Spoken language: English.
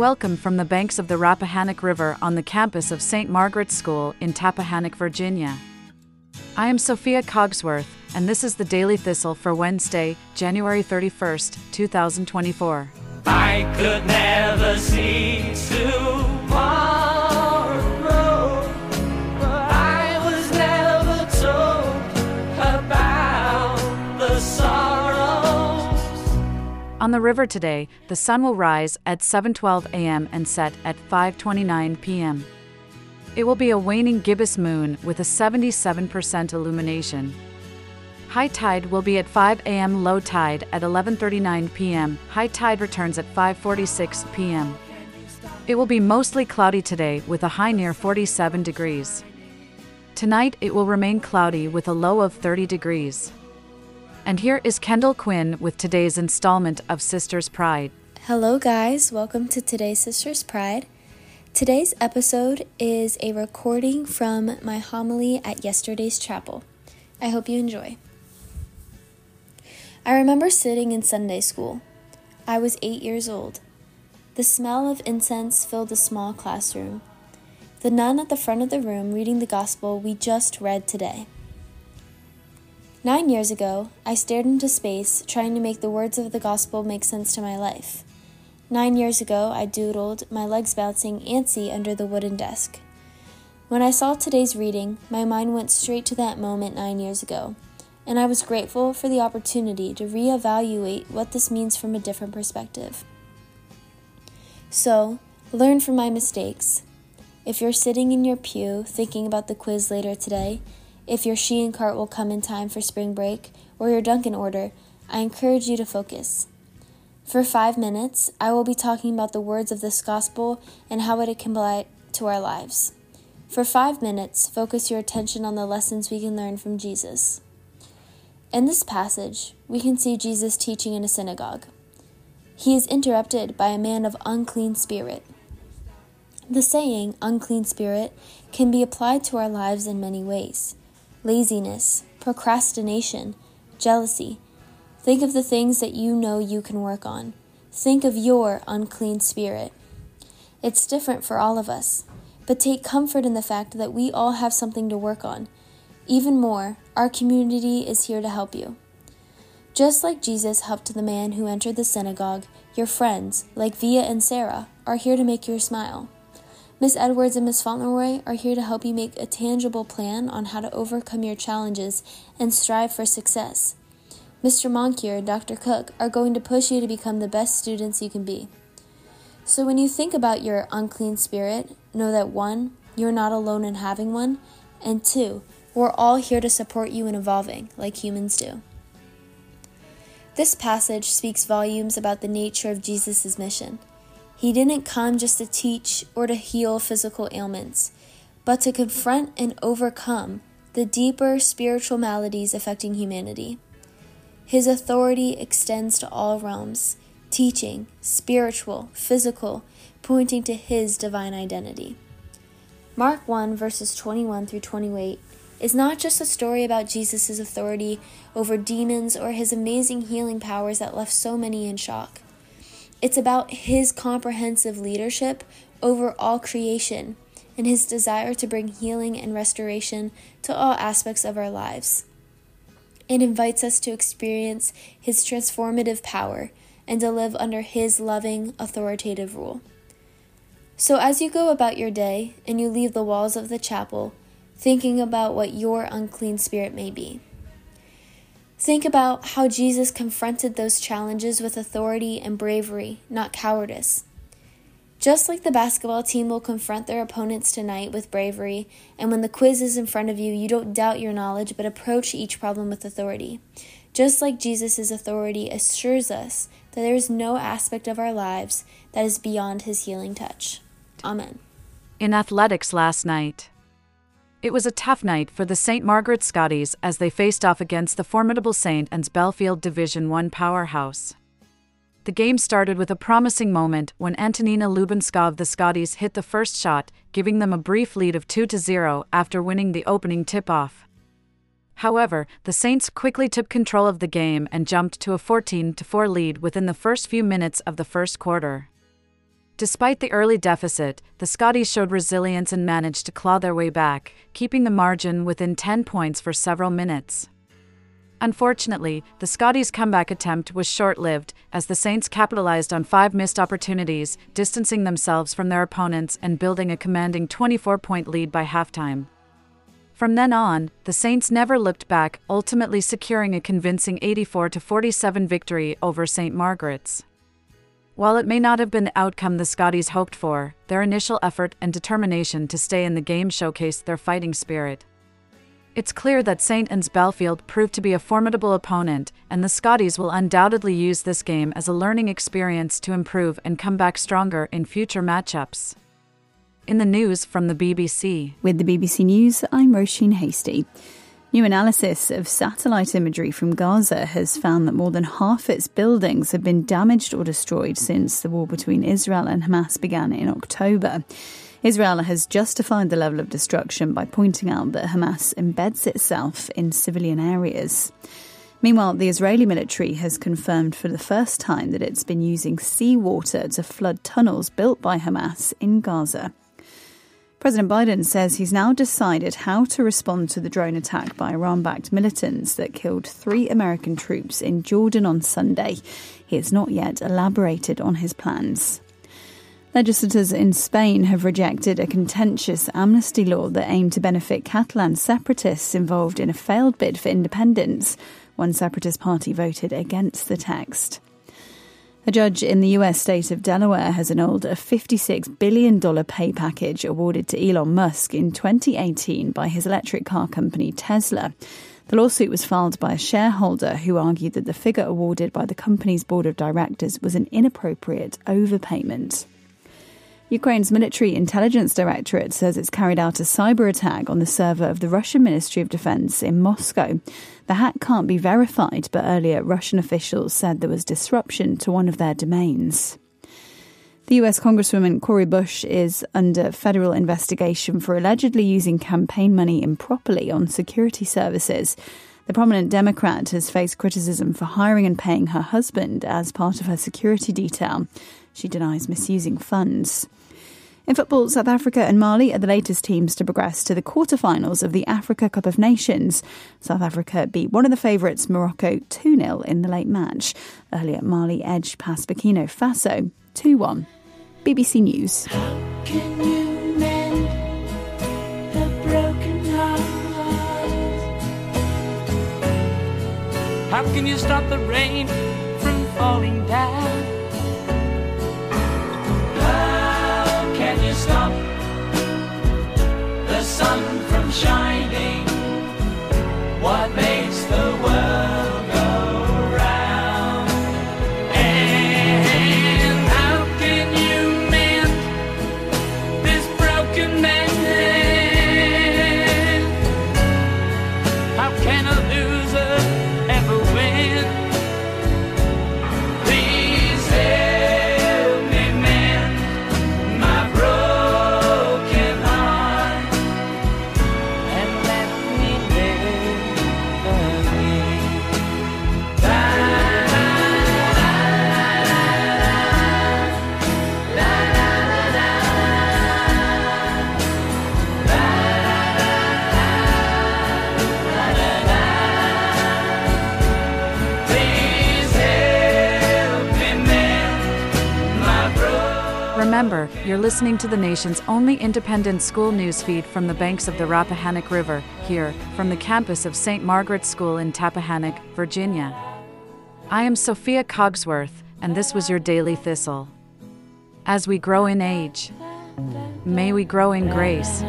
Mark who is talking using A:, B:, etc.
A: Welcome from the banks of the Rappahannock River on the campus of St. Margaret's School in Tappahannock, Virginia. I am Sophia Cogsworth, and this is the Daily Thistle for Wednesday, January 31st, 2024.
B: I could never see.
A: On the river today, the sun will rise at 7:12 a.m. and set at 5:29 p.m. It will be a waning gibbous moon with a 77% illumination. High tide will be at 5 a.m. low tide at 11:39 p.m. High tide returns at 5:46 p.m. It will be mostly cloudy today with a high near 47 degrees. Tonight it will remain cloudy with a low of 30 degrees. And here is Kendall Quinn with today's installment of Sisters Pride.
C: Hello, guys. Welcome to today's Sisters Pride. Today's episode is a recording from my homily at yesterday's chapel. I hope you enjoy. I remember sitting in Sunday school. I was eight years old. The smell of incense filled the small classroom. The nun at the front of the room reading the gospel we just read today. Nine years ago, I stared into space, trying to make the words of the gospel make sense to my life. Nine years ago, I doodled, my legs bouncing antsy under the wooden desk. When I saw today's reading, my mind went straight to that moment nine years ago, and I was grateful for the opportunity to reevaluate what this means from a different perspective. So, learn from my mistakes. If you're sitting in your pew thinking about the quiz later today, if your Shein cart will come in time for spring break, or your Dunkin' order, I encourage you to focus. For five minutes, I will be talking about the words of this gospel and how it can apply to our lives. For five minutes, focus your attention on the lessons we can learn from Jesus. In this passage, we can see Jesus teaching in a synagogue. He is interrupted by a man of unclean spirit. The saying, unclean spirit, can be applied to our lives in many ways laziness, procrastination, jealousy. Think of the things that you know you can work on. Think of your unclean spirit. It's different for all of us, but take comfort in the fact that we all have something to work on. Even more, our community is here to help you. Just like Jesus helped the man who entered the synagogue, your friends, like Via and Sarah, are here to make you smile. Miss Edwards and Miss Fauntleroy are here to help you make a tangible plan on how to overcome your challenges and strive for success. Mr. Moncure and Dr. Cook are going to push you to become the best students you can be. So when you think about your unclean spirit, know that one, you're not alone in having one, and two, we're all here to support you in evolving like humans do. This passage speaks volumes about the nature of Jesus' mission. He didn't come just to teach or to heal physical ailments, but to confront and overcome the deeper spiritual maladies affecting humanity. His authority extends to all realms, teaching, spiritual, physical, pointing to his divine identity. Mark 1, verses 21 through 28 is not just a story about Jesus' authority over demons or his amazing healing powers that left so many in shock. It's about his comprehensive leadership over all creation and his desire to bring healing and restoration to all aspects of our lives. It invites us to experience his transformative power and to live under his loving, authoritative rule. So, as you go about your day and you leave the walls of the chapel, thinking about what your unclean spirit may be. Think about how Jesus confronted those challenges with authority and bravery, not cowardice. Just like the basketball team will confront their opponents tonight with bravery, and when the quiz is in front of you, you don't doubt your knowledge but approach each problem with authority. Just like Jesus' authority assures us that there is no aspect of our lives that is beyond his healing touch. Amen.
A: In athletics last night, it was a tough night for the St. Margaret Scotties as they faced off against the formidable St. Anne's Belfield Division 1 powerhouse. The game started with a promising moment when Antonina Lubinska of the Scotties hit the first shot, giving them a brief lead of 2 0 after winning the opening tip off. However, the Saints quickly took control of the game and jumped to a 14 4 lead within the first few minutes of the first quarter. Despite the early deficit, the Scotties showed resilience and managed to claw their way back, keeping the margin within 10 points for several minutes. Unfortunately, the Scotties' comeback attempt was short lived, as the Saints capitalized on five missed opportunities, distancing themselves from their opponents and building a commanding 24 point lead by halftime. From then on, the Saints never looked back, ultimately securing a convincing 84 47 victory over St. Margaret's. While it may not have been the outcome the Scotties hoped for, their initial effort and determination to stay in the game showcased their fighting spirit. It's clear that St. Anne's Belfield proved to be a formidable opponent, and the Scotties will undoubtedly use this game as a learning experience to improve and come back stronger in future matchups. In the news from the BBC.
D: With the BBC News, I'm Roisin Hasty. New analysis of satellite imagery from Gaza has found that more than half its buildings have been damaged or destroyed since the war between Israel and Hamas began in October. Israel has justified the level of destruction by pointing out that Hamas embeds itself in civilian areas. Meanwhile, the Israeli military has confirmed for the first time that it's been using seawater to flood tunnels built by Hamas in Gaza. President Biden says he's now decided how to respond to the drone attack by Iran backed militants that killed three American troops in Jordan on Sunday. He has not yet elaborated on his plans. Legislators in Spain have rejected a contentious amnesty law that aimed to benefit Catalan separatists involved in a failed bid for independence. One separatist party voted against the text. A judge in the US state of Delaware has annulled a $56 billion pay package awarded to Elon Musk in 2018 by his electric car company Tesla. The lawsuit was filed by a shareholder who argued that the figure awarded by the company's board of directors was an inappropriate overpayment. Ukraine's military intelligence directorate says it's carried out a cyber attack on the server of the Russian Ministry of Defense in Moscow. The hack can't be verified, but earlier Russian officials said there was disruption to one of their domains. The US Congresswoman Cori Bush is under federal investigation for allegedly using campaign money improperly on security services. The prominent Democrat has faced criticism for hiring and paying her husband as part of her security detail. She denies misusing funds. In football, South Africa and Mali are the latest teams to progress to the quarterfinals of the Africa Cup of Nations. South Africa beat one of the favourites, Morocco, 2 0 in the late match. Earlier, Mali edged past Burkina Faso 2 1. BBC News.
B: How can you stop the rain from falling down?
A: Remember, you're listening to the nation's only independent school news feed from the banks of the Rappahannock River, here, from the campus of St. Margaret's School in Tappahannock, Virginia. I am Sophia Cogsworth, and this was your Daily Thistle. As we grow in age, may we grow in grace.